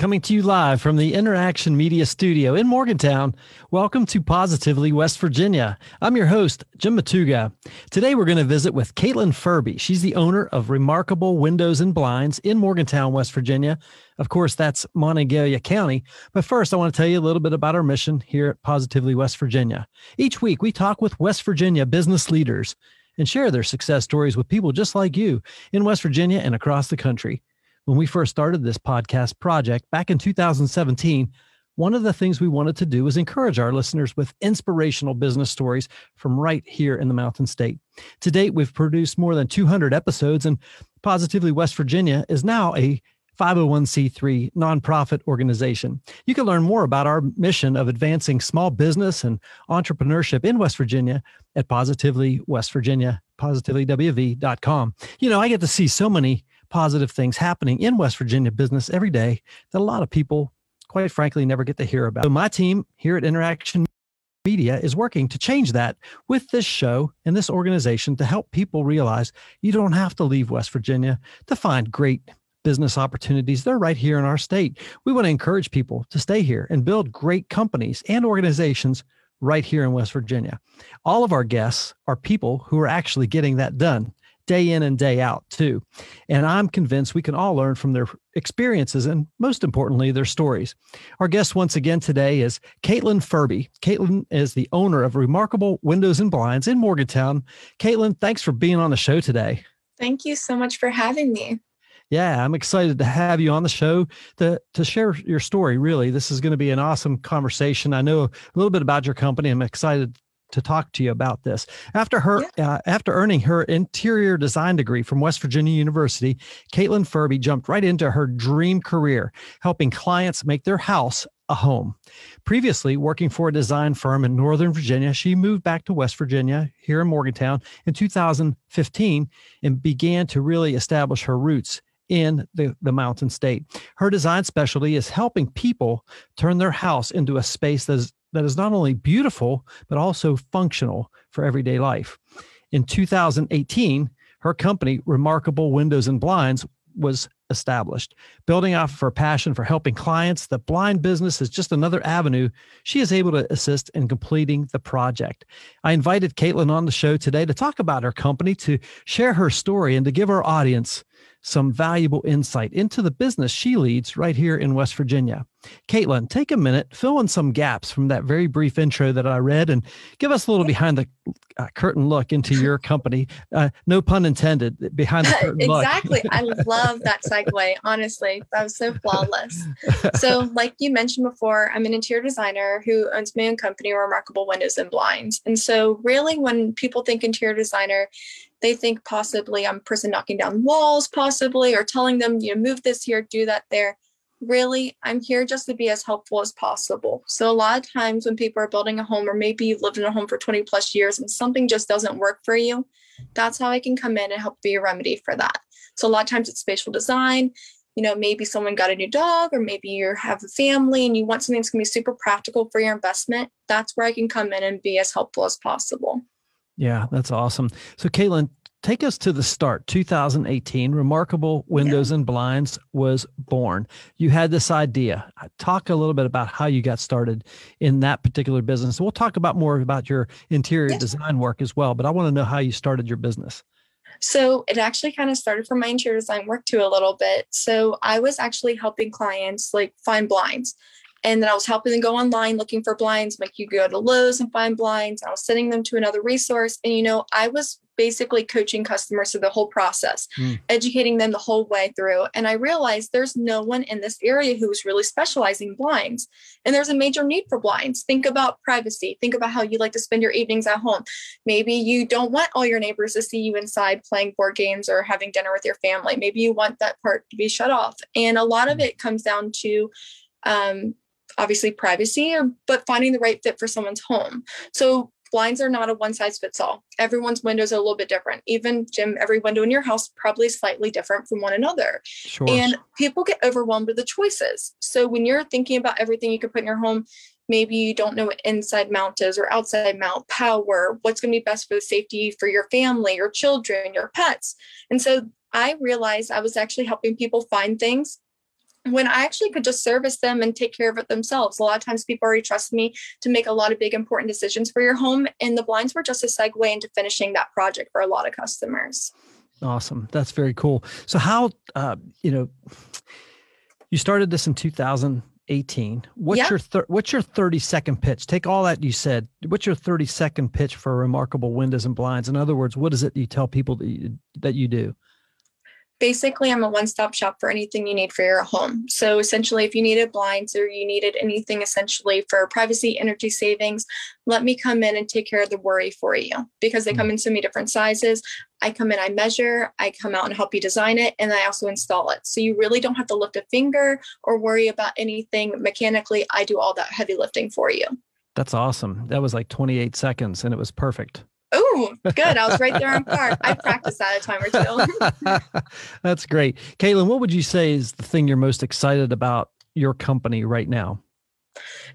Coming to you live from the Interaction Media Studio in Morgantown. Welcome to Positively West Virginia. I'm your host, Jim Matuga. Today we're going to visit with Caitlin Furbee. She's the owner of Remarkable Windows and Blinds in Morgantown, West Virginia. Of course, that's Monongalia County. But first, I want to tell you a little bit about our mission here at Positively West Virginia. Each week, we talk with West Virginia business leaders and share their success stories with people just like you in West Virginia and across the country when we first started this podcast project back in 2017, one of the things we wanted to do was encourage our listeners with inspirational business stories from right here in the Mountain State. To date, we've produced more than 200 episodes, and Positively West Virginia is now a 501c3 nonprofit organization. You can learn more about our mission of advancing small business and entrepreneurship in West Virginia at Positively West Virginia, positivelywv.com. You know, I get to see so many positive things happening in West Virginia business every day that a lot of people, quite frankly, never get to hear about. So my team here at Interaction Media is working to change that with this show and this organization to help people realize you don't have to leave West Virginia to find great business opportunities. They're right here in our state. We want to encourage people to stay here and build great companies and organizations right here in West Virginia. All of our guests are people who are actually getting that done day in and day out too. And I'm convinced we can all learn from their experiences and most importantly, their stories. Our guest once again today is Caitlin Furbee. Caitlin is the owner of Remarkable Windows and Blinds in Morgantown. Caitlin, thanks for being on the show today. Thank you so much for having me. Yeah, I'm excited to have you on the show to to share your story. Really, this is going to be an awesome conversation. I know a little bit about your company. I'm excited to talk to you about this. After her, yeah. uh, after earning her interior design degree from West Virginia University, Caitlin Furbee jumped right into her dream career, helping clients make their house a home. Previously working for a design firm in Northern Virginia, she moved back to West Virginia here in Morgantown in 2015 and began to really establish her roots in the, the mountain state. Her design specialty is helping people turn their house into a space that is that is not only beautiful, but also functional for everyday life. In 2018, her company, Remarkable Windows and Blinds, was established. Building off of her passion for helping clients, the blind business is just another avenue she is able to assist in completing the project. I invited Caitlin on the show today to talk about her company, to share her story, and to give our audience some valuable insight into the business she leads right here in West Virginia. Caitlin, take a minute, fill in some gaps from that very brief intro that I read, and give us a little behind the uh, curtain look into your company. Uh, no pun intended. Behind the curtain exactly. I love that segue. Honestly, that was so flawless. So, like you mentioned before, I'm an interior designer who owns my own company, Remarkable Windows and Blinds. And so, really, when people think interior designer, they think possibly I'm person knocking down walls, possibly, or telling them, you know, move this here, do that there. Really, I'm here just to be as helpful as possible. So, a lot of times when people are building a home, or maybe you've lived in a home for 20 plus years and something just doesn't work for you, that's how I can come in and help be a remedy for that. So, a lot of times it's spatial design. You know, maybe someone got a new dog, or maybe you have a family and you want something that's going to be super practical for your investment. That's where I can come in and be as helpful as possible. Yeah, that's awesome. So, Caitlin, take us to the start. 2018 remarkable windows yeah. and blinds was born. You had this idea. Uh, talk a little bit about how you got started in that particular business. We'll talk about more about your interior design work as well but i want to know how you started your business. So it actually kind of started from my interior design work too a little bit. So i was actually helping clients like find blinds and then I was helping them go online looking for blinds. Like you go to Lowe's and find blinds. I was sending them to another resource. And, you know, I was basically coaching customers through the whole process, mm. educating them the whole way through. And I realized there's no one in this area who's really specializing blinds. And there's a major need for blinds. Think about privacy. Think about how you like to spend your evenings at home. Maybe you don't want all your neighbors to see you inside playing board games or having dinner with your family. Maybe you want that part to be shut off. And a lot of hmm. it comes down to um, obviously privacy, um, but finding the right fit for someone's home. So blinds are not a one size fits all. Everyone's windows are a little bit different. Even Jim, every window in your house probably slightly different from one another. Sure. And people get overwhelmed with the choices. So when you're thinking about everything you could put in your home, maybe you don't know what inside mount is or outside mount power, what's going to be best for the safety for your family, your children, your pets. And so I realized I was actually helping people find things when I actually could just service them and take care of it themselves. A lot of times people already trust me to make a lot of big important decisions for your home. And the blinds were just a segue into finishing that project for a lot of customers. Awesome. That's very cool. So how uh, you know you started this in 2018. What's yeah. your thir- what's your 30 second pitch? Take all that you said. What's your 30 second pitch for remarkable windows and blinds? In other words, what is it you tell people that you, that you do? Basically i'm a one-stop shop for anything you need for your home. So essentially if you needed blinds or you needed anything essentially for privacy energy savings let me come in and take care of the worry for you. Because they come mm. in so many different sizes. I come in i measure i come out and help you design it and i also install it. So you really don't have to lift a finger or worry about anything mechanically. I do all that heavy lifting for you. That's awesome. That was like 28 seconds and it was perfect Oh, good. I was right there on par. I practiced that a time or two. That's great. Caitlin, what would you say is the thing you're most excited about your company right now?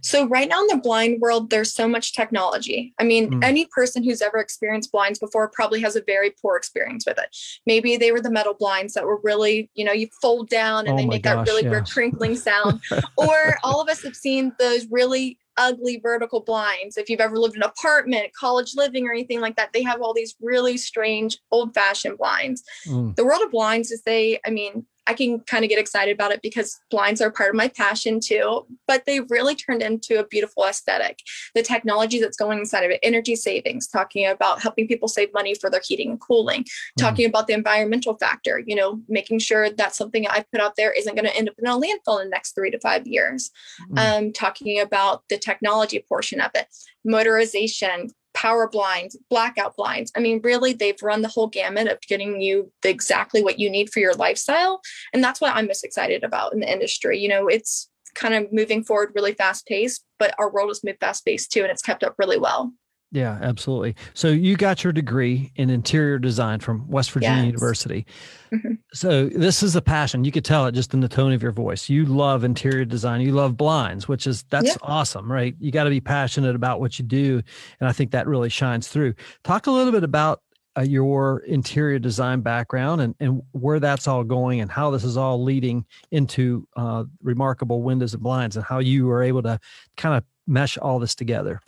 So right now in the blind world, there's so much technology. I mean, mm. any person who's ever experienced blinds before probably has a very poor experience with it. Maybe they were the metal blinds that were really, you know, you fold down and oh they make gosh, that really yeah. weird crinkling sound. or all of us have seen those really ugly vertical blinds. If you've ever lived in an apartment, college living, or anything like that, they have all these really strange old fashioned blinds. Mm. The world of blinds is they, I mean, I can kind of get excited about it because blinds are part of my passion too, but they really turned into a beautiful aesthetic. The technology that's going inside of it, energy savings, talking about helping people save money for their heating and cooling, mm. talking about the environmental factor, you know, making sure that something I put out there isn't going to end up in a landfill in the next three to five years. Mm. Um, talking about the technology portion of it, motorization, power blinds, blackout blinds. I mean, really, they've run the whole gamut of getting you exactly what you need for your lifestyle. And that's what I'm most excited about in the industry. You know, it's kind of moving forward really fast paced, but our world has moved fast paced too, and it's kept up really well. Yeah, absolutely. So you got your degree in interior design from West Virginia yes. University. Mm-hmm. So this is a passion. You could tell it just in the tone of your voice. You love interior design. You love blinds, which is that's yeah. awesome, right? You got to be passionate about what you do, and I think that really shines through. Talk a little bit about uh, your interior design background and, and where that's all going and how this is all leading into uh, remarkable windows and blinds and how you were able to kind of mesh all this together.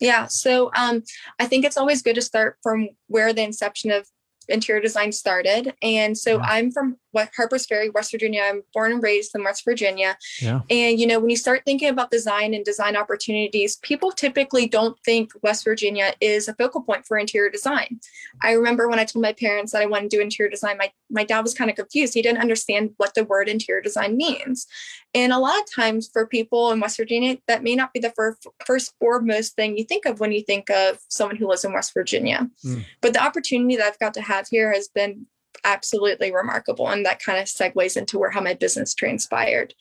Yeah. So um, I think it's always good to start from where the inception of interior design started. And so yeah. I'm from Harpers Ferry, West Virginia. I'm born and raised in West Virginia. Yeah. And you know, when you start thinking about design and design opportunities, people typically don't think West Virginia is a focal point for interior design. I remember when I told my parents that I wanted to do interior design, my, my dad was kind of confused. He didn't understand what the word interior design means. And a lot of times for people in West Virginia, that may not be the first first foremost thing you think of when you think of someone who lives in West Virginia. Mm. But the opportunity that I've got to have here has been absolutely remarkable. And that kind of segues into where how my business transpired.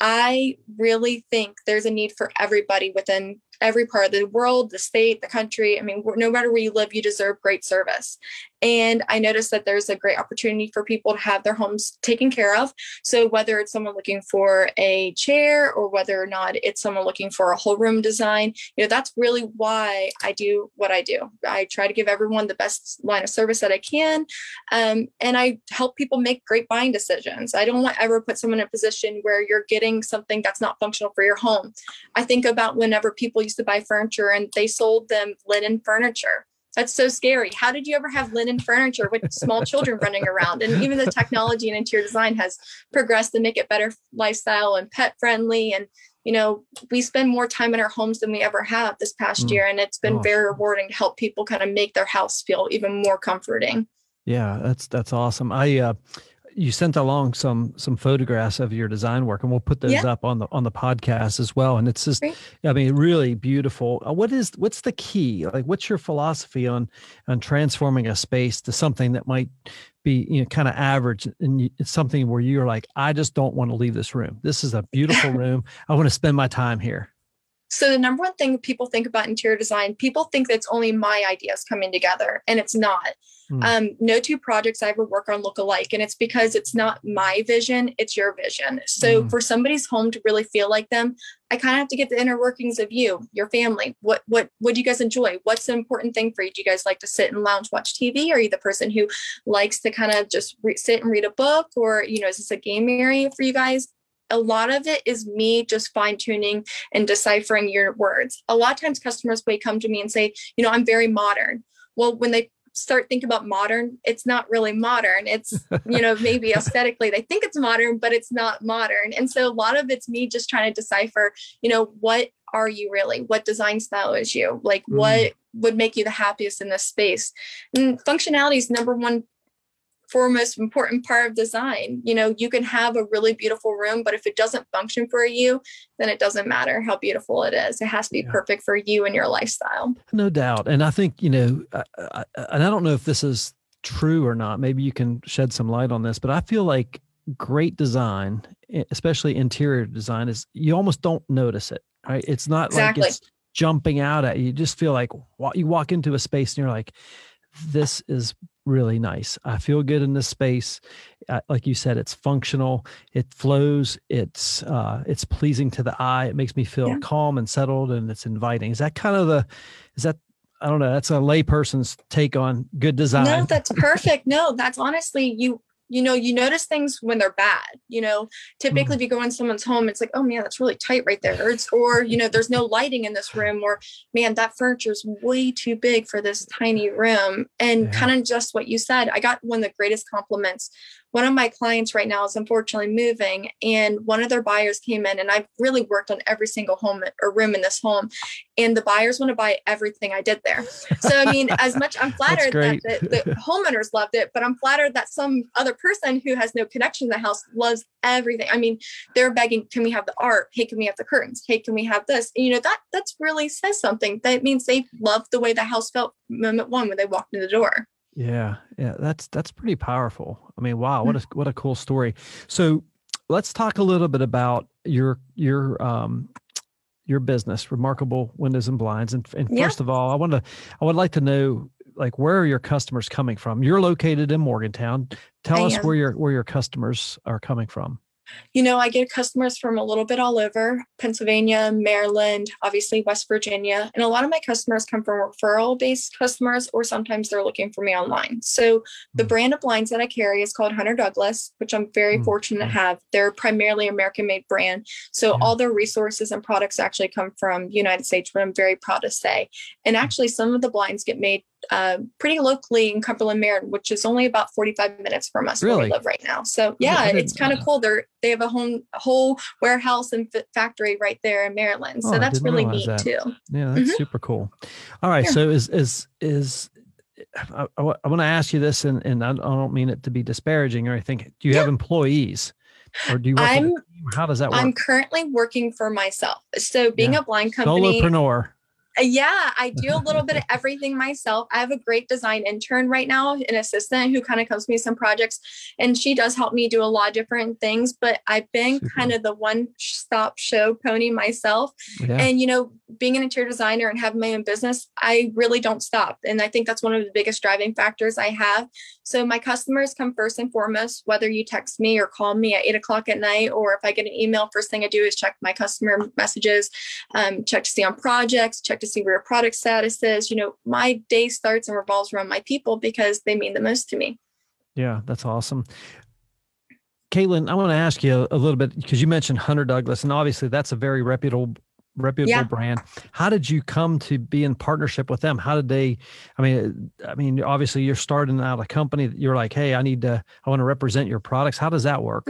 I really think there's a need for everybody within every part of the world, the state, the country. I mean, no matter where you live, you deserve great service. And I noticed that there's a great opportunity for people to have their homes taken care of. So whether it's someone looking for a chair or whether or not it's someone looking for a whole room design, you know, that's really why I do what I do. I try to give everyone the best line of service that I can. Um, and I help people make great buying decisions. I don't want ever put someone in a position where you're getting something that's not functional for your home. I think about whenever people used to buy furniture and they sold them linen furniture that's so scary. How did you ever have linen furniture with small children running around? And even the technology and interior design has progressed to make it better lifestyle and pet friendly. And, you know, we spend more time in our homes than we ever have this past mm. year. And it's been oh. very rewarding to help people kind of make their house feel even more comforting. Yeah, that's that's awesome. I uh you sent along some some photographs of your design work and we'll put those yeah. up on the on the podcast as well and it's just Great. i mean really beautiful uh, what is what's the key like what's your philosophy on on transforming a space to something that might be you know kind of average and it's something where you're like i just don't want to leave this room this is a beautiful room i want to spend my time here So the number one thing people think about interior design, people think that it's only my ideas coming together, and it's not. Mm. Um, no two projects I ever work on look alike, and it's because it's not my vision; it's your vision. So mm. for somebody's home to really feel like them, I kind of have to get the inner workings of you, your family. What what what do you guys enjoy? What's an important thing for you? Do you guys like to sit and lounge, watch TV? Are you the person who likes to kind of just re- sit and read a book, or you know, is this a game area for you guys? a lot of it is me just fine tuning and deciphering your words. A lot of times customers may come to me and say, you know, I'm very modern. Well, when they start thinking about modern, it's not really modern. It's, you know, maybe aesthetically they think it's modern, but it's not modern. And so a lot of it's me just trying to decipher, you know, what are you really? What design style is you? Like mm. what would make you the happiest in this space? And functionality is number one foremost important part of design. You know, you can have a really beautiful room, but if it doesn't function for you, then it doesn't matter how beautiful it is. It has to be yeah. perfect for you and your lifestyle. No doubt. And I think, you know, I, I, and I don't know if this is true or not. Maybe you can shed some light on this, but I feel like great design, especially interior design, is you almost don't notice it, right? It's not exactly. like it's jumping out at you. You just feel like you walk into a space and you're like, this is really nice. I feel good in this space. Uh, like you said, it's functional. It flows. It's uh, it's pleasing to the eye. It makes me feel yeah. calm and settled, and it's inviting. Is that kind of the? Is that I don't know. That's a layperson's take on good design. No, that's perfect. no, that's honestly you you know you notice things when they're bad you know? Typically mm if you go in someone's home it's like oh man that's really tight right there. It's, or you know there's no lighting in this room or man that furniture is way too big for this tiny room. And yeah. kind of just what you said i got one of the greatest compliments one of my clients right now is unfortunately moving and one of their buyers came in and i've really worked on every single home or room in this home and the buyers want to buy everything i did there. So i mean as much i'm flattered that the, the homeowners loved it but i'm flattered that some other person who has no connection to the house loves everything. I mean they're begging can we have the art? Hey can we have the curtains? Hey can we have this? And, you know that that's really says something. That means they loved the way the house felt moment one when they walked in the door yeah, yeah, that's that's pretty powerful. I mean, wow, what a what a cool story. So, let's talk a little bit about your your um your business, Remarkable Windows and Blinds. And, and yeah. first of all, I want to I would like to know like where are your customers coming from? You're located in Morgantown. Tell I us am. where your where your customers are coming from. You know, I get customers from a little bit all over Pennsylvania, Maryland, obviously West Virginia. And a lot of my customers come from referral based customers, or sometimes they're looking for me online. So the hmm. brand of blinds that I carry is called Hunter Douglas, which I'm very mm-hmm. fortunate to hmm. have. They're primarily American made brand. So all their resources and products actually come from the United States, but I'm very proud to say. And actually, some of the blinds get made uh, pretty locally in Cumberland, Maryland, which is only about 45 minutes from us really? where we live right now. So yeah, it's kind of cool. They're, they have a home, whole warehouse and factory right there in Maryland. So oh, that's really neat that. too. Yeah, that's mm-hmm. super cool. All right. Yeah. So is, is, is, I, I, I want to ask you this, and, and I don't mean it to be disparaging or anything. Do you yeah. have employees? Or do you I'm, how does that work? I'm currently working for myself. So being yeah. a blind company. Solopreneur. Uh, yeah, I do a little bit of everything myself. I have a great design intern right now, an assistant who kind of comes to me some projects, and she does help me do a lot of different things. But I've been Super. kind of the one stop show pony myself. Yeah. And, you know, being an interior designer and having my own business, I really don't stop. And I think that's one of the biggest driving factors I have. So my customers come first and foremost, whether you text me or call me at eight o'clock at night, or if I get an email, first thing I do is check my customer messages, um, check to see on projects, check to see where your product status is. You know, my day starts and revolves around my people because they mean the most to me. Yeah, that's awesome. Caitlin, I want to ask you a little bit because you mentioned Hunter Douglas, and obviously that's a very reputable reputable yeah. brand. How did you come to be in partnership with them? How did they? I mean, I mean, obviously you're starting out a company. You're like, hey, I need to, I want to represent your products. How does that work?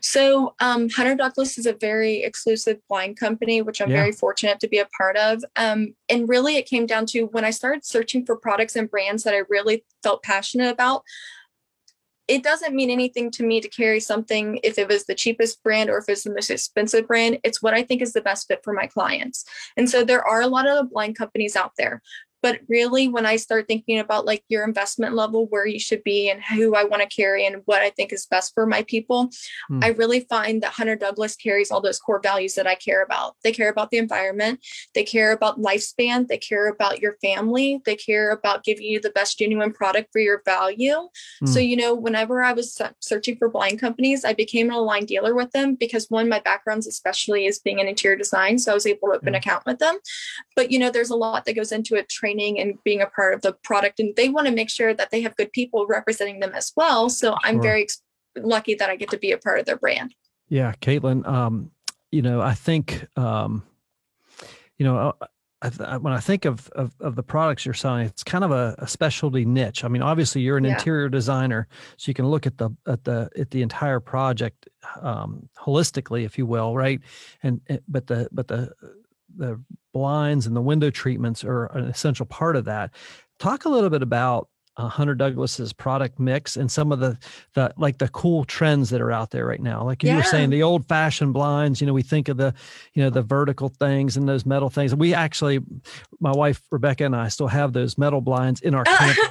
So, um, Hunter Douglas is a very exclusive blind company, which I'm yeah. very fortunate to be a part of. Um, and really, it came down to when I started searching for products and brands that I really felt passionate about. It doesn't mean anything to me to carry something if it was the cheapest brand or if it's the most expensive brand. It's what I think is the best fit for my clients. And so there are a lot of blind companies out there But really, when I start thinking about like your investment level, where you should be, and who I want to carry, and what I think is best for my people, hmm. I really find that Hunter Douglas carries all those core values that I care about. They care about the environment, they care about lifespan, they care about your family, they care about giving you the best genuine product for your value. Hmm. So, you know, whenever I was searching for blind companies, I became an aligned dealer with them because one, my backgrounds, especially, is being in interior design. So I was able to open an account with them. But, you know, there's a lot that goes into it training and being a part of the product. And they want to make sure that they have good people representing them as well. So sure. I'm very lucky that I get to be a part of their brand. Yeah, Caitlin. Um, you know, I think, um, you know, uh, I, when I think of, of, of the products you're selling, it's kind of a, a specialty niche. I mean, obviously you're an yeah. interior designer, so you can look at the at the at the entire project um, holistically, if you will, right? And but the but the the blinds and the window treatments are an essential part of that. Talk a little bit about uh, Hunter Douglas's product mix and some of the the like the cool trends that are out there right now. Like you yeah. were saying, the old fashioned blinds. You know, we think of the you know the vertical things and those metal things. We actually, my wife Rebecca and I still have those metal blinds in our camper.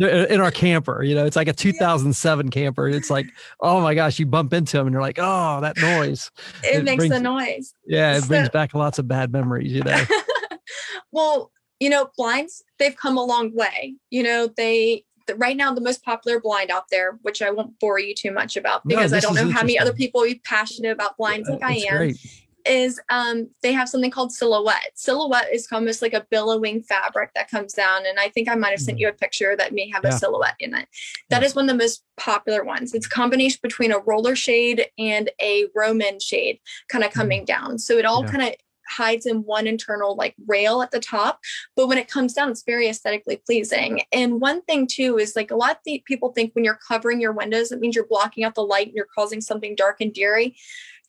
In our camper, you know, it's like a 2007 camper. It's like, oh my gosh, you bump into them and you're like, oh, that noise. It, it makes brings, the noise. Yeah, it so, brings back lots of bad memories, you know. well, you know, blinds, they've come a long way. You know, they right now the most popular blind out there, which I won't bore you too much about because no, I don't know how many other people are passionate about blinds yeah, like I am. Great. Is um they have something called silhouette. Silhouette is almost like a billowing fabric that comes down, and I think I might have sent mm. you a picture that may have yeah. a silhouette in it. That yeah. is one of the most popular ones. It's a combination between a roller shade and a Roman shade, kind of mm. coming down. So it all kind of hides in one internal like rail at the top but when it comes down it's very aesthetically pleasing and one thing too is like a lot of people think when you're covering your windows it means you're blocking out the light and you're causing something dark and dreary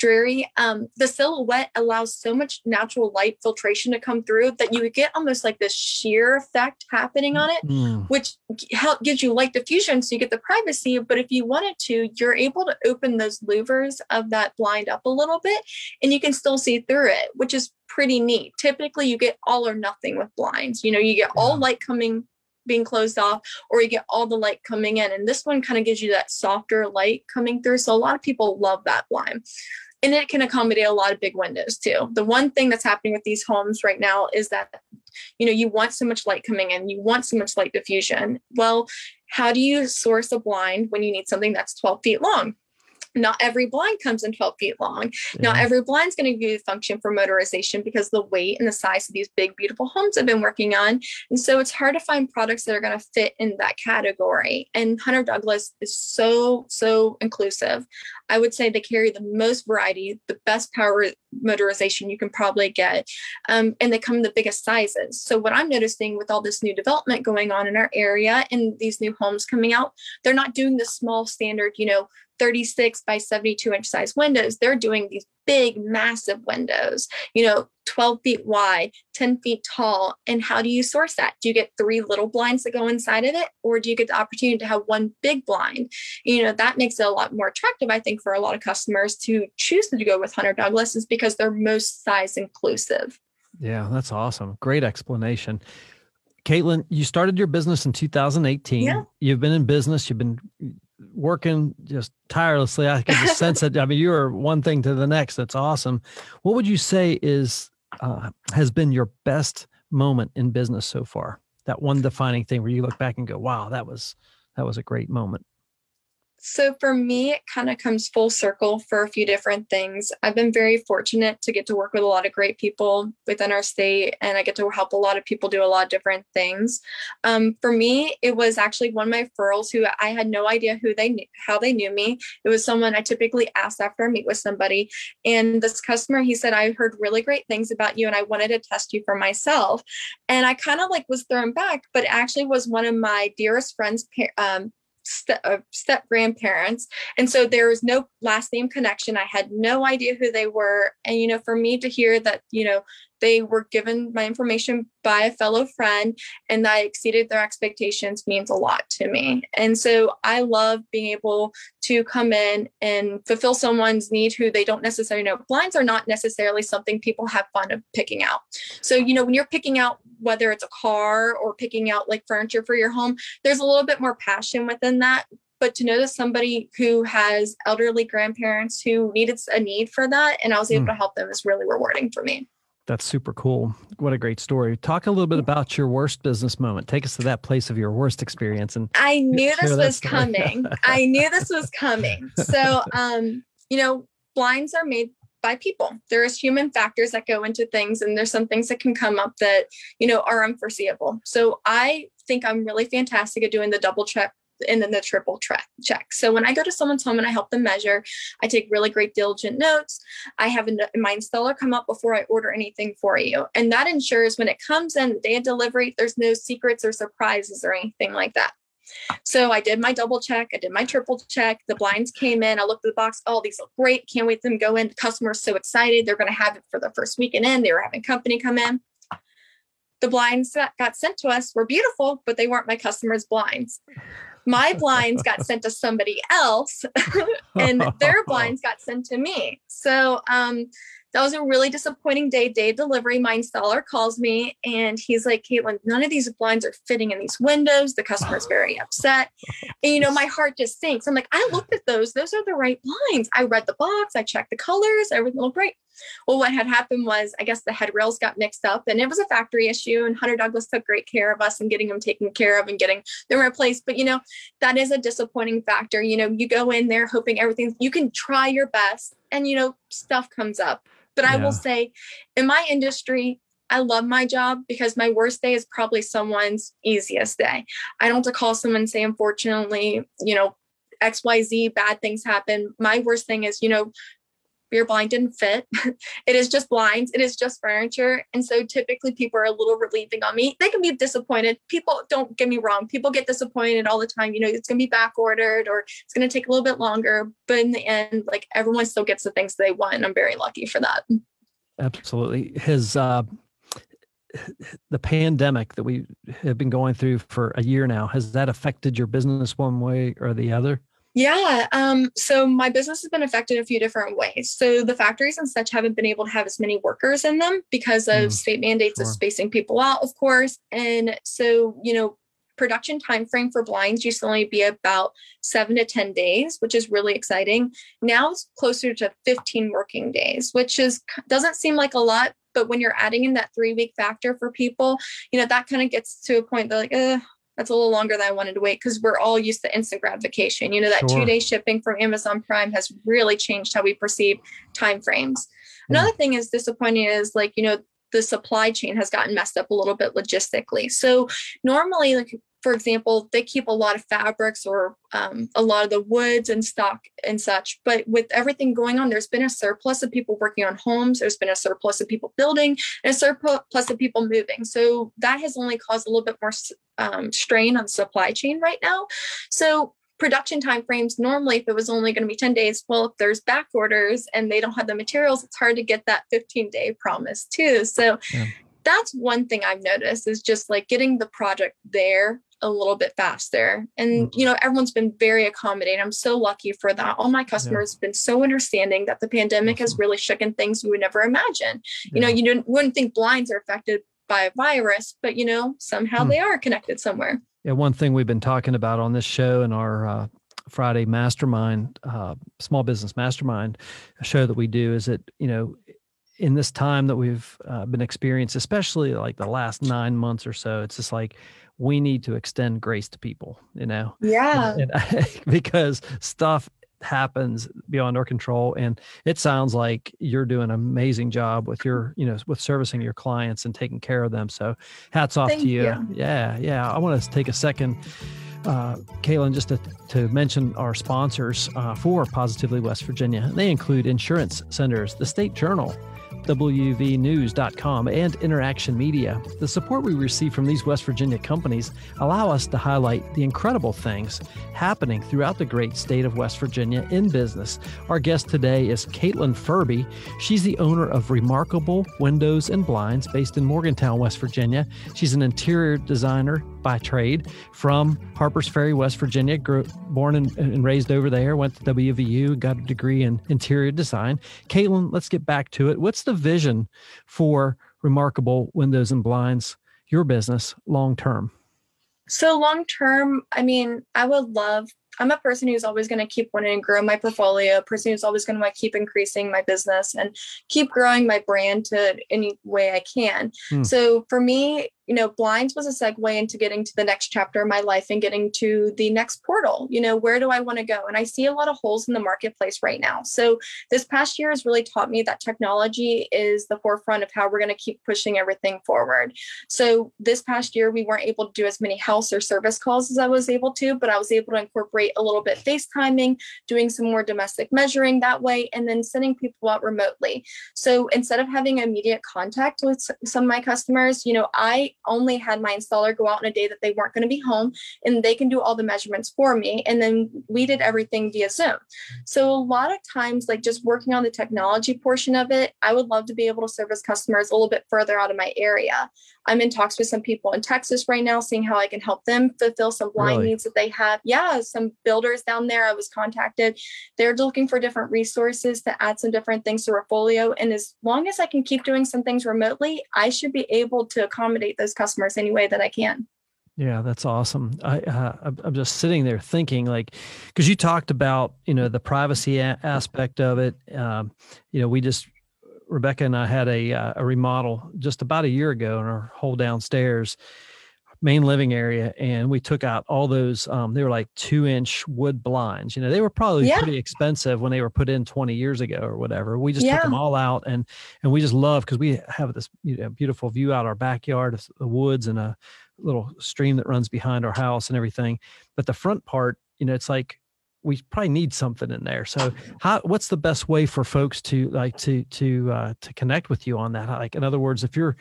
dreary. Um, the silhouette allows so much natural light filtration to come through that you get almost like this sheer effect happening on it, mm. which help gives you light diffusion so you get the privacy. But if you wanted to, you're able to open those louvers of that blind up a little bit and you can still see through it, which is pretty neat. Typically, you get all or nothing with blinds. You know, you get yeah. all light coming being closed off or you get all the light coming in and this one kind of gives you that softer light coming through so a lot of people love that blind and it can accommodate a lot of big windows too. The one thing that's happening with these homes right now is that you know you want so much light coming in, you want so much light diffusion. Well, how do you source a blind when you need something that's 12 feet long? Not every blind comes in 12 feet long. Yeah. Not every blind's going to give you function for motorization because the weight and the size of these big, beautiful homes I've been working on. And so it's hard to find products that are going to fit in that category. And Hunter Douglas is so, so inclusive. I would say they carry the most variety, the best power motorization you can probably get. Um, and they come in the biggest sizes. So what I'm noticing with all this new development going on in our area and these new homes coming out, they're not doing the small standard, you know, 36 by 72 inch size windows. They're doing these big, massive windows, you know, 12 feet wide, 10 feet tall. And how do you source that? Do you get three little blinds that go inside of it? Or do you get the opportunity to have one big blind? You know, that makes it a lot more attractive, I think, for a lot of customers to choose to go with Hunter Douglas is because they're most size inclusive. Yeah, that's awesome. Great explanation. Caitlin, you started your business in 2018. Yeah. You've been in business, you've been working just tirelessly. I can just sense it. I mean, you're one thing to the next. That's awesome. What would you say is uh, has been your best moment in business so far? That one defining thing where you look back and go, "Wow, that was that was a great moment." So for me, it kind of comes full circle for a few different things. I've been very fortunate to get to work with a lot of great people within our state, and I get to help a lot of people do a lot of different things. Um, for me, it was actually one of my referrals who I had no idea who they knew, how they knew me. It was someone I typically ask after I meet with somebody, and this customer he said I heard really great things about you, and I wanted to test you for myself. And I kind of like was thrown back, but actually was one of my dearest friends' um, step, uh, step grandparents. And so there was no last name connection. I had no idea who they were. And, you know, for me to hear that, you know, they were given my information by a fellow friend and that I exceeded their expectations means a lot to me. And so I love being able to come in and fulfill someone's need who they don't necessarily know. Blinds are not necessarily something people have fun of picking out. So, you know, when you're picking out whether it's a car or picking out like furniture for your home, there's a little bit more passion within that but to know that somebody who has elderly grandparents who needed a need for that and I was able mm. to help them is really rewarding for me. That's super cool. What a great story. Talk a little bit about your worst business moment. Take us to that place of your worst experience and I knew this was coming. I knew this was coming. So um, you know, blinds are made by people. There's human factors that go into things and there's some things that can come up that, you know, are unforeseeable. So I think I'm really fantastic at doing the double check and then the triple check. So when I go to someone's home and I help them measure, I take really great diligent notes. I have a, my installer come up before I order anything for you. And that ensures when it comes in the day of delivery, there's no secrets or surprises or anything like that. So I did my double check, I did my triple check. The blinds came in. I looked at the box. Oh, these look great. Can't wait them go in. The customer's so excited. They're going to have it for the first weekend in. They were having company come in. The blinds that got sent to us were beautiful, but they weren't my customers' blinds my blinds got sent to somebody else and their blinds got sent to me so um, that was a really disappointing day. Day delivery, my installer calls me and he's like, Caitlin, none of these blinds are fitting in these windows. The customer's very upset. And you know, my heart just sinks. I'm like, I looked at those. Those are the right blinds. I read the box, I checked the colors, everything looked great. Well, what had happened was I guess the head rails got mixed up and it was a factory issue. And Hunter Douglas took great care of us and getting them taken care of and getting them replaced. But you know, that is a disappointing factor. You know, you go in there hoping everything you can try your best and you know, stuff comes up but I will say, in my industry, I love my job because my worst day is probably someone's easiest day. I don't have to call someone and say, unfortunately, you know, XYZ bad things happen. My worst thing is, you know, your blind didn't fit. it is just blinds, it is just furniture. And so typically people are a little relieving on me. They can be disappointed. People don't get me wrong. People get disappointed all the time. You know, it's gonna be back ordered or it's gonna take a little bit longer. But in the end, like everyone still gets the things they want. And I'm very lucky for that. Absolutely. His uh the pandemic that we have been going through for a year now has that affected your business one way or the other yeah. Um, so my business has been affected a few different ways. So the factories and such haven't been able to have as many workers in them because of mm, state mandates sure. of spacing people out, of course. And so, you know, production time frame for blinds used to only be about seven to 10 days, which is really exciting. Now it's closer to 15 working days, which is doesn't seem like a lot, but when you're adding in that three week factor for people, you know, that kind of gets to a point that like, uh, that's a little longer than I wanted to wait because we're all used to instant gratification. You know, that sure. two day shipping from Amazon Prime has really changed how we perceive time frames. Mm. Another thing is disappointing is like, you know, the supply chain has gotten messed up a little bit logistically. So normally, like for example, they keep a lot of fabrics or um, a lot of the woods and stock and such. But with everything going on, there's been a surplus of people working on homes. There's been a surplus of people building and a surplus of people moving. So that has only caused a little bit more um, strain on the supply chain right now. So production timeframes normally if it was only going to be 10 days well if there's back orders and they don't have the materials it's hard to get that 15 day promise too so yeah. that's one thing i've noticed is just like getting the project there a little bit faster. And, mm-hmm. you know, everyone's been very accommodating. I'm so lucky for that. All my customers yeah. have been so understanding that the pandemic has really shooken things you would never imagine. Yeah. You know, you wouldn't think blinds are affected by a virus, but, you know, somehow hmm. they are connected somewhere. Yeah. One thing we've been talking about on this show and our, uh, Friday mastermind, uh, small business mastermind show that we do is that, you know, in this time that we've uh, been experienced, especially like the last nine months or so, it's just like we need to extend grace to people, you know? Yeah. And, and because stuff happens beyond our control and it sounds like you're doing an amazing job with your you know with servicing your clients and taking care of them so hats off Thank to you. you. yeah yeah i want to take a second uh, Caitlin, just to, to mention our sponsors uh, for Positively West Virginia. They include Insurance Centers, the State Journal, WVNews.com, and Interaction Media. The support we receive from these West Virginia companies allow us to highlight the incredible things happening throughout the great state of West Virginia in business. Our guest today is Caitlin Furbee. She's the owner of Remarkable Windows and Blinds based in Morgantown, West Virginia. She's an interior designer by trade from Harpers Ferry, West Virginia, grew, born and, and raised over there, went to WVU, got a degree in interior design. Caitlin, let's get back to it. What's the vision for Remarkable Windows and Blinds, your business, long term? So, long term, I mean, I would love I'm a person who's always going to keep wanting to grow my portfolio, a person who's always going to keep increasing my business and keep growing my brand to any way I can. Hmm. So for me, you know, blinds was a segue into getting to the next chapter of my life and getting to the next portal. You know, where do I want to go? And I see a lot of holes in the marketplace right now. So this past year has really taught me that technology is the forefront of how we're going to keep pushing everything forward. So this past year, we weren't able to do as many house or service calls as I was able to, but I was able to incorporate a little bit FaceTiming, doing some more domestic measuring that way, and then sending people out remotely. So instead of having immediate contact with some of my customers, you know, I only had my installer go out on a day that they weren't going to be home and they can do all the measurements for me. And then we did everything via Zoom. So a lot of times, like just working on the technology portion of it, I would love to be able to service customers a little bit further out of my area. I'm in talks with some people in Texas right now, seeing how I can help them fulfill some blind really? needs that they have. Yeah, some builders down there. I was contacted. They're looking for different resources to add some different things to Portfolio. And as long as I can keep doing some things remotely, I should be able to accommodate those customers any way that I can. Yeah, that's awesome. I uh, I'm just sitting there thinking like, because you talked about you know the privacy a- aspect of it. Um, you know, we just Rebecca and I had a uh, a remodel just about a year ago in our whole downstairs main living area, and we took out all those. Um, they were like two inch wood blinds. You know, they were probably yeah. pretty expensive when they were put in 20 years ago or whatever. We just yeah. took them all out, and and we just love because we have this you know, beautiful view out our backyard of the woods and a little stream that runs behind our house and everything. But the front part, you know, it's like we probably need something in there. So how what's the best way for folks to like to to uh to connect with you on that? Like in other words, if you're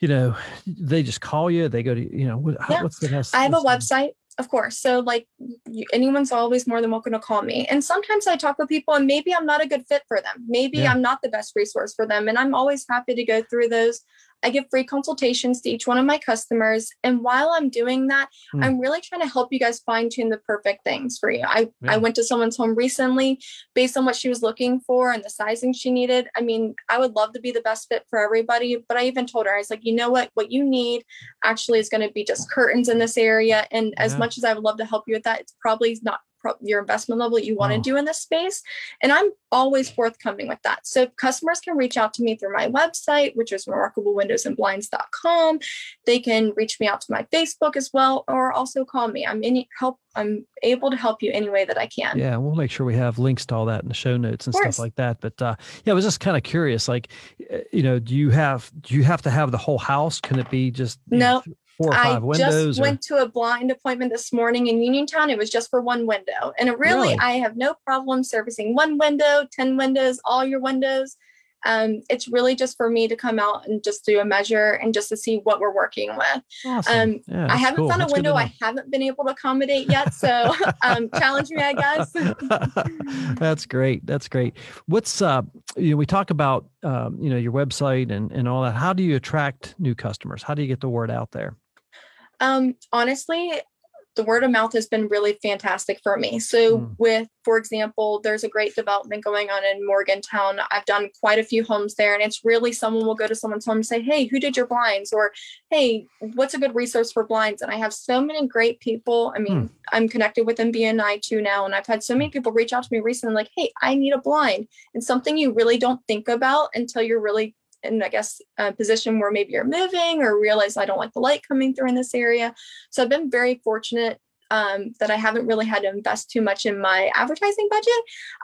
you know, they just call you, they go to, you know, yeah. what's the best? I have a website of course. So like you, anyone's always more than welcome to call me. And sometimes I talk with people and maybe I'm not a good fit for them. Maybe yeah. I'm not the best resource for them. And I'm always happy to go through those I give free consultations to each one of my customers. And while I'm doing that, mm. I'm really trying to help you guys fine tune the perfect things for you. I, yeah. I went to someone's home recently based on what she was looking for and the sizing she needed. I mean, I would love to be the best fit for everybody, but I even told her, I was like, you know what? What you need actually is going to be just curtains in this area. And yeah. as much as I would love to help you with that, it's probably not your investment level you want to do in this space. And I'm always forthcoming with that. So customers can reach out to me through my website, which is remarkablewindowsandblinds.com. They can reach me out to my Facebook as well, or also call me. I'm any help. I'm able to help you any way that I can. Yeah, we'll make sure we have links to all that in the show notes and stuff like that. But uh, yeah, I was just kind of curious. Like, eh, you know, do you have do you have to have the whole house? Can it be just no? Know, four or five I windows? just or? went to a blind appointment this morning in Uniontown. It was just for one window. And really, really? I have no problem servicing one window, 10 windows, all your windows. Um, it's really just for me to come out and just do a measure and just to see what we're working with. Awesome. Um, yeah, I haven't cool. found a that's window I haven't been able to accommodate yet. So um, challenge me, I guess. that's great. That's great. What's, uh, you know, we talk about, um, you know, your website and, and all that. How do you attract new customers? How do you get the word out there? Um, honestly, the word of mouth has been really fantastic for me. So, mm. with, for example, there's a great development going on in Morgantown. I've done quite a few homes there, and it's really someone will go to someone's home and say, Hey, who did your blinds? Or, Hey, what's a good resource for blinds? And I have so many great people. I mean, mm. I'm connected with MBNI too now, and I've had so many people reach out to me recently, like, Hey, I need a blind. And something you really don't think about until you're really in I guess a position where maybe you're moving or realize I don't like the light coming through in this area. So I've been very fortunate um, that I haven't really had to invest too much in my advertising budget.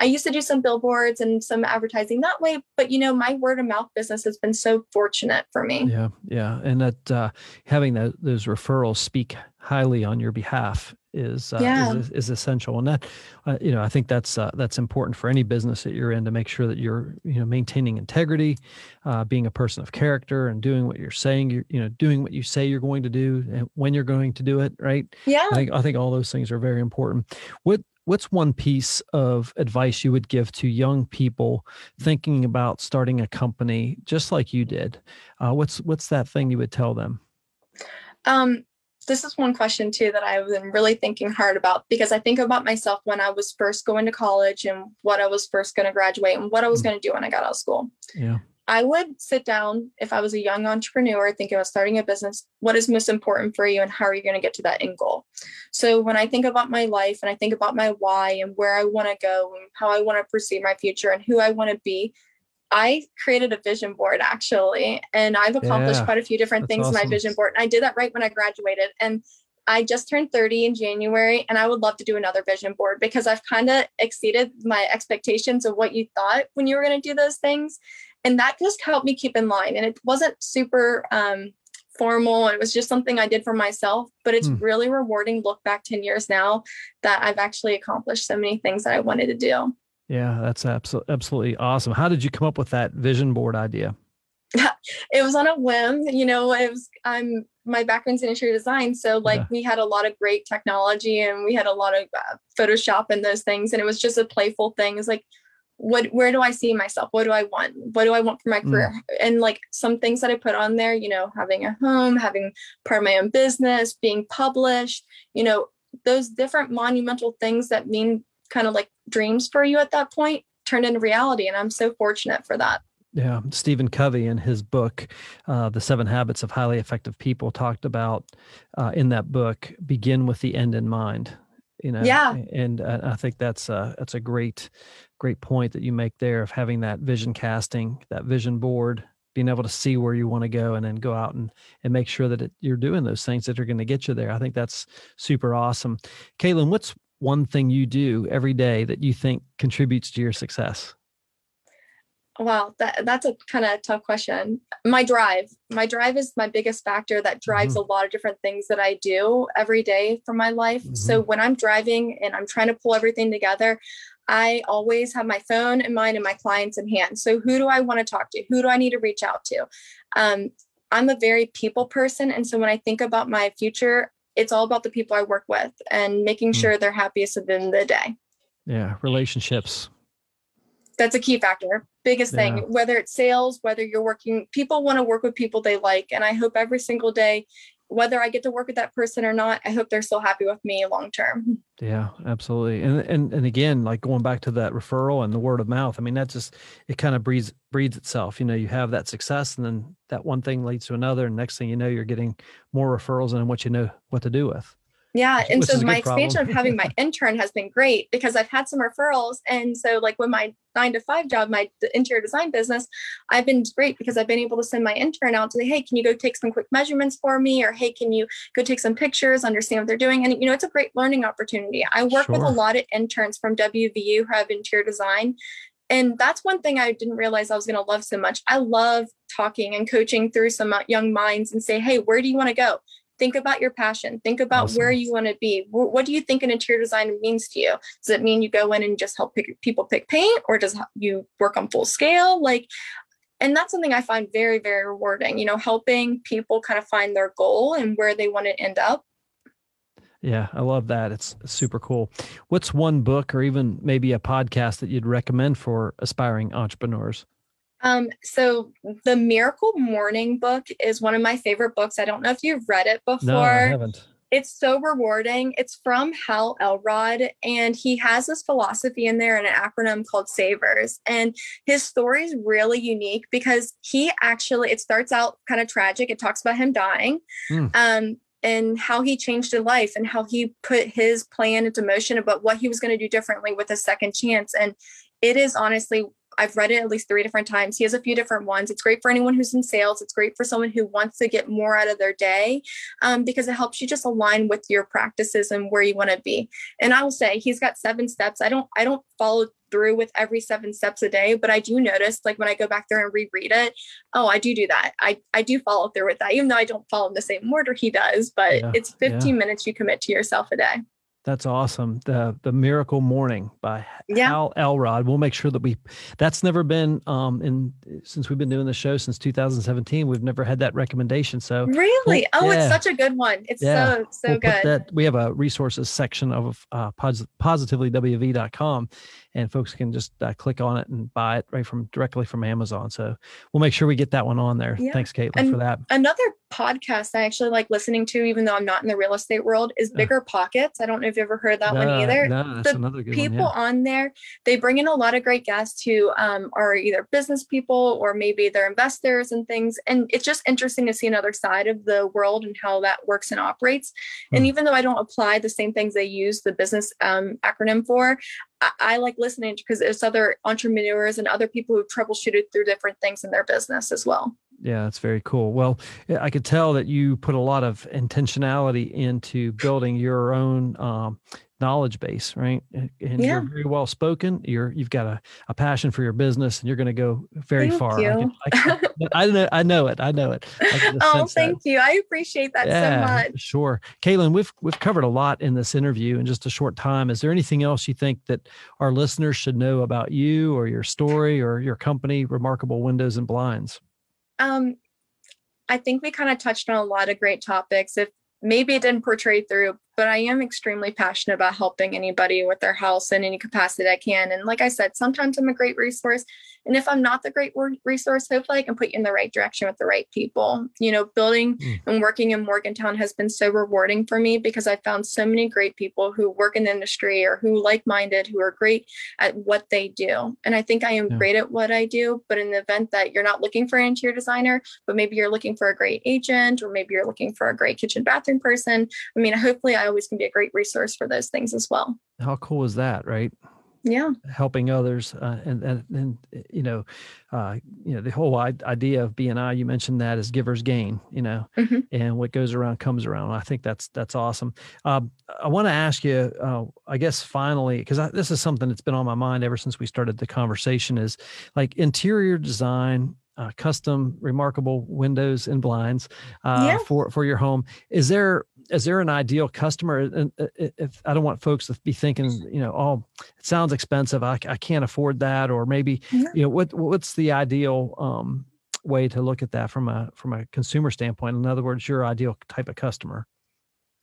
I used to do some billboards and some advertising that way, but you know, my word of mouth business has been so fortunate for me. Yeah, yeah, and that uh, having that, those referrals speak highly on your behalf is uh, yeah. is, is, essential. And that uh, you know i think that's uh, that's important for any business that you're in to make sure that you're you know maintaining integrity uh, being a person of character and doing what you're saying you're you know doing what you say you're going to do and when you're going to do it right? Yeah. i think, I think all those things are very important. What what's one piece of advice you would give to young people thinking about starting a company just like you did? Uh, what's what's that thing you would tell them? Um this is one question too that I've been really thinking hard about because I think about myself when I was first going to college and what I was first going to graduate and what I was mm. going to do when I got out of school. Yeah. I would sit down if I was a young entrepreneur thinking about starting a business, what is most important for you and how are you going to get to that end goal? So when I think about my life and I think about my why and where I want to go and how I want to pursue my future and who I want to be, I created a vision board actually, and I've accomplished yeah, quite a few different things awesome. in my vision board. And I did that right when I graduated. And I just turned 30 in January, and I would love to do another vision board because I've kind of exceeded my expectations of what you thought when you were going to do those things. And that just helped me keep in line. And it wasn't super um, formal. It was just something I did for myself, but it's mm. really rewarding look back 10 years now that I've actually accomplished so many things that I wanted to do. Yeah, that's absolutely absolutely awesome. How did you come up with that vision board idea? it was on a whim, you know, it was I'm my background's in interior design, so like yeah. we had a lot of great technology and we had a lot of uh, Photoshop and those things and it was just a playful thing. It's like what where do I see myself? What do I want? What do I want for my career? Mm. And like some things that I put on there, you know, having a home, having part of my own business, being published, you know, those different monumental things that mean kind of like dreams for you at that point turned into reality. And I'm so fortunate for that. Yeah. Stephen Covey in his book, uh, The Seven Habits of Highly Effective People, talked about uh, in that book, begin with the end in mind. You know, yeah. And uh, I think that's a, that's a great, great point that you make there of having that vision casting, that vision board, being able to see where you want to go and then go out and, and make sure that it, you're doing those things that are going to get you there. I think that's super awesome. Caitlin, what's one thing you do every day that you think contributes to your success? Wow, that that's a kind of tough question. My drive, my drive is my biggest factor that drives mm-hmm. a lot of different things that I do every day for my life. Mm-hmm. So when I'm driving and I'm trying to pull everything together, I always have my phone in mind and my clients in hand. So who do I want to talk to? Who do I need to reach out to? Um, I'm a very people person, and so when I think about my future, it's all about the people I work with and making mm. sure they're happiest within the day. Yeah, relationships. That's a key factor. Biggest thing, yeah. whether it's sales, whether you're working, people want to work with people they like. And I hope every single day whether I get to work with that person or not, I hope they're still happy with me long term. Yeah, absolutely. And and and again, like going back to that referral and the word of mouth, I mean, that just it kind of breeds breeds itself. You know, you have that success and then that one thing leads to another. And next thing you know, you're getting more referrals and what you know what to do with. Yeah. And so my expansion of having my intern has been great because I've had some referrals. And so, like, with my nine to five job, my interior design business, I've been great because I've been able to send my intern out to say, hey, can you go take some quick measurements for me? Or hey, can you go take some pictures, understand what they're doing? And, you know, it's a great learning opportunity. I work sure. with a lot of interns from WVU who have interior design. And that's one thing I didn't realize I was going to love so much. I love talking and coaching through some uh, young minds and say, hey, where do you want to go? Think about your passion think about awesome. where you want to be what do you think an interior design means to you does it mean you go in and just help pick, people pick paint or does you work on full scale like and that's something i find very very rewarding you know helping people kind of find their goal and where they want to end up yeah, I love that. It's super cool. What's one book or even maybe a podcast that you'd recommend for aspiring entrepreneurs? Um, so the Miracle Morning book is one of my favorite books. I don't know if you've read it before. No, I haven't. It's so rewarding. It's from Hal Elrod, and he has this philosophy in there and an acronym called SAVERS. And his story is really unique because he actually, it starts out kind of tragic. It talks about him dying. Mm. Um, and how he changed his life and how he put his plan into motion about what he was going to do differently with a second chance. And it is honestly I've read it at least three different times. He has a few different ones. It's great for anyone who's in sales. It's great for someone who wants to get more out of their day um, because it helps you just align with your practices and where you want to be. And I will say he's got seven steps. I don't I don't follow through with every seven steps a day, but I do notice like when I go back there and reread it, oh, I do do that. I I do follow through with that, even though I don't follow in the same order he does. But yeah, it's 15 yeah. minutes you commit to yourself a day. That's awesome. The the Miracle Morning by Yeah. Hal Elrod. We'll make sure that we that's never been um in since we've been doing the show since 2017. We've never had that recommendation. So Really? Oh, yeah. it's such a good one. It's Yeah. so so we'll good. that we have a resources section of uh, pos- positivelywv.com and folks can just uh, click on it and buy it right from directly from Amazon. So we'll make sure we get that one on there. Yeah. Thanks, Caitlin, And for that. Another podcast I actually like listening to, even though I'm not in the real estate world, is. Bigger Pockets. I don't know if you've ever heard that one either. No, The another good people one. on there they bring in a lot of great guests who um, are either business people or maybe they're investors and things and it's just interesting to see another side of the world and how that works and operates and Hmm. even though i don't apply the same things they use the business um, acronym for I, I like listening because there's other entrepreneurs and other people who've troubleshooted through different things in their business as well Yeah, that's very cool. Well, I could tell that you put a lot of intentionality into building your own um, knowledge base, right? And and Yeah. you're very well spoken. You're you've got a, a passion for your business, and you're going to go very Thank far. I, you. can- I, can- I know, I know it. I know it. I oh sense that. thank you i appreciate that so much Sure. Caitlin, we've we've covered a lot in this interview in just a short time. Is there anything else you think that our listeners should know about you or your story or your company, Remarkable Windows and Blinds? Um, I think we kind of touched on a lot of great topics. If maybe it didn't portray through, but I am extremely passionate about helping anybody with their house in any capacity I can. And like I said, sometimes I'm a great resource. And if I'm not the great resource, hopefully I can put you in the right direction with the right people. You know, building Mm. and working in Morgantown has been so rewarding for me because I found so many great people who work in the industry or who like minded, who are great at what they do. And I think I am Yeah. great at what I do. But in the event that you're not looking for an interior designer, but maybe you're looking for a great agent or maybe you're looking for a great kitchen bathroom person, I mean, hopefully I always can be a great resource for those things as well. How cool is that, right? Yeah. helping others uh, and, and and you know uh, you know the whole idea of BNI you mentioned that is givers gain you know Mhm. and what goes around comes around I think that's that's awesome um, I want to ask you uh, I guess finally because this is something that's been on my mind ever since we started the conversation is like interior design uh, custom remarkable windows and blinds uh, Yeah. for for your home is there is there an ideal customer and uh, if i don't want folks to be thinking you know oh it sounds expensive i, I can't afford that or maybe Yeah. you know what what's the ideal um, way to look at that from a from a consumer standpoint in other words your ideal type of customer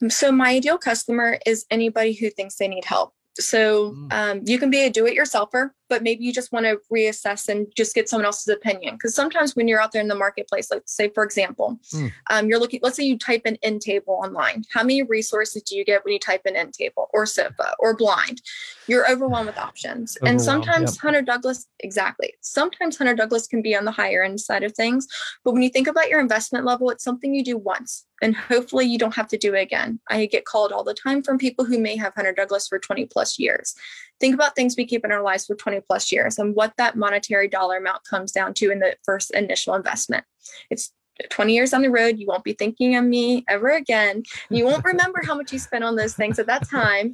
So my ideal customer is anybody who thinks they need help. So Mm. um, you can be a do-it-yourselfer, but maybe you just want to reassess and just get someone else's opinion. Because sometimes when you're out there in the marketplace, like say for example, Mm. um, you're looking. Let's say you type in end table online. How many resources do you get when you type in end table or sofa or blind? You're overwhelmed with options. and sometimes yep. Hunter Douglas, exactly. Sometimes Hunter Douglas can be on the higher end side of things, but when you think about your investment level, it's something you do once and hopefully you don't have to do it again. I get called all the time from people who may have Hunter Douglas for 20 plus years. Think about things we keep in our lives for 20 plus years and what that monetary dollar amount comes down to in the first initial investment. It's 20 years on the road, you won't be thinking of me ever again. You won't remember how much you spent on those things at that time.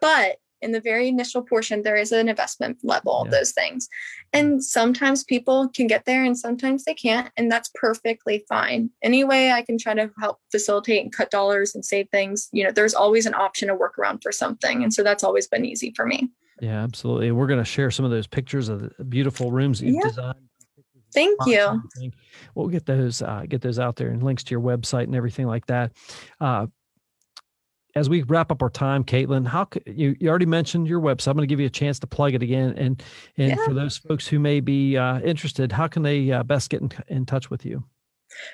But in the very initial portion, there is an investment level of Yeah. those things. And sometimes people can get there and sometimes they can't. And that's perfectly fine. Any way I can try to help facilitate and cut dollars and save things, you know, there's always an option to work around for something. And so that's always been easy for me. Yeah absolutely we're going to share some of those pictures of the beautiful rooms you've Yeah. designed Thank you. We'll get those uh, get those out there and links to your website and everything like that. Uh, as we wrap up our time, Caitlin, how could you, you already mentioned your website? I'm going to give you a chance to plug it again. And and Yeah. for those folks who may be uh, interested, how can they uh, best get in, in touch with you?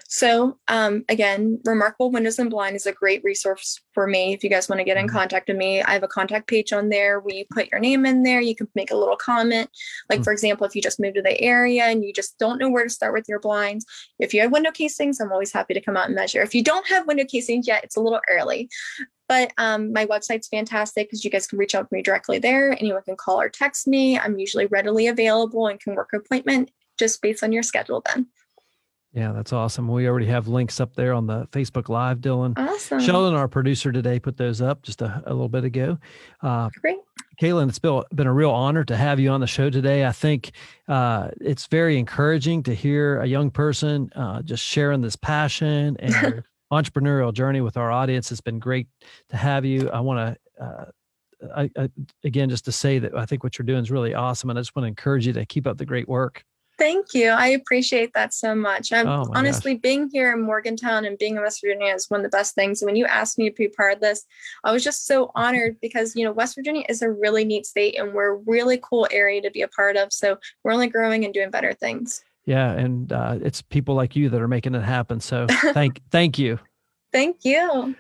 So um, again, Remarkable Windows and Blind is a great resource for me. If you guys want to get in Mhm. contact with me, I have a contact page on there where you put your name in there. You can make a little comment. Like Mm. for example, if you just moved to the area and you just don't know where to start with your blinds, if you have window casings, I'm always happy to come out and measure. If you don't have window casings yet, it's a little early. But um, my website's fantastic because you guys can reach out to me directly there. Anyone can call or text me. I'm usually readily available and can work appointment just based on your schedule then. Yeah, that's awesome. We already have links up there on the Facebook Live, Dylan. Awesome. Sheldon, our producer today, put those up just a, a little bit ago. Uh, Great. Caitlin, it's been, been a real honor to have you on the show today. I think uh, it's very encouraging to hear a young person uh, just sharing this passion and entrepreneurial journey with our audience. It's been great to have you. I want to uh, I, I, again, just to say that I think what you're doing is really awesome, and I just want to encourage you to keep up the great work. Thank you. I appreciate that so much. I'm oh honestly gosh. being here in Morgantown and being in West Virginia is one of the best things. And when you asked me to be part of this, I was just so honored because you know West Virginia is a really neat state and we're a really cool area to be a part of. So we're only growing and doing better things. Yeah, and uh, it's people like you that are making it happen. So thank thank you. Thank you.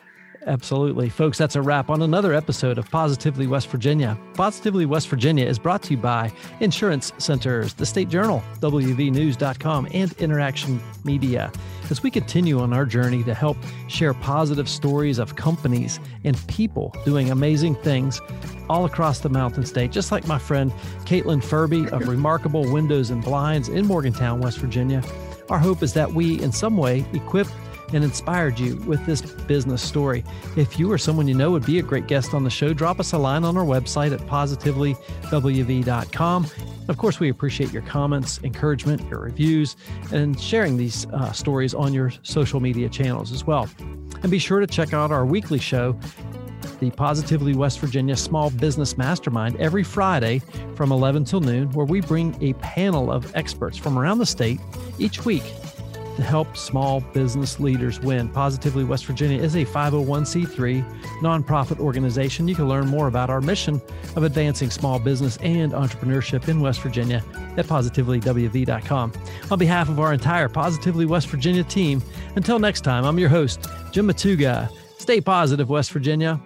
Absolutely. Folks, that's a wrap on another episode of Positively West Virginia. Positively West Virginia is brought to you by Insurance Centers, the State Journal, WVNews.com, and Interaction Media. As we continue on our journey to help share positive stories of companies and people doing amazing things all across the Mountain State, just like my friend Caitlin Furbee of Remarkable Windows and Blinds in Morgantown, West Virginia. Our hope is that we, in some way, equip and inspired you with this business story. If you or someone you know would be a great guest on the show, drop us a line on our website at positivelywv.com. Of course, we appreciate your comments, encouragement, your reviews, and sharing these uh, stories on your social media channels as well. And be sure to check out our weekly show, the Positively West Virginia Small Business Mastermind, every Friday from 11 till noon, where we bring a panel of experts from around the state each week to help small business leaders win. Positively West Virginia is a 501c3 nonprofit organization. You can learn more about our mission of advancing small business and entrepreneurship in West Virginia at positivelywv.com. On behalf of our entire Positively West Virginia team, until next time, I'm your host, Jim Matuga. Stay positive, West Virginia.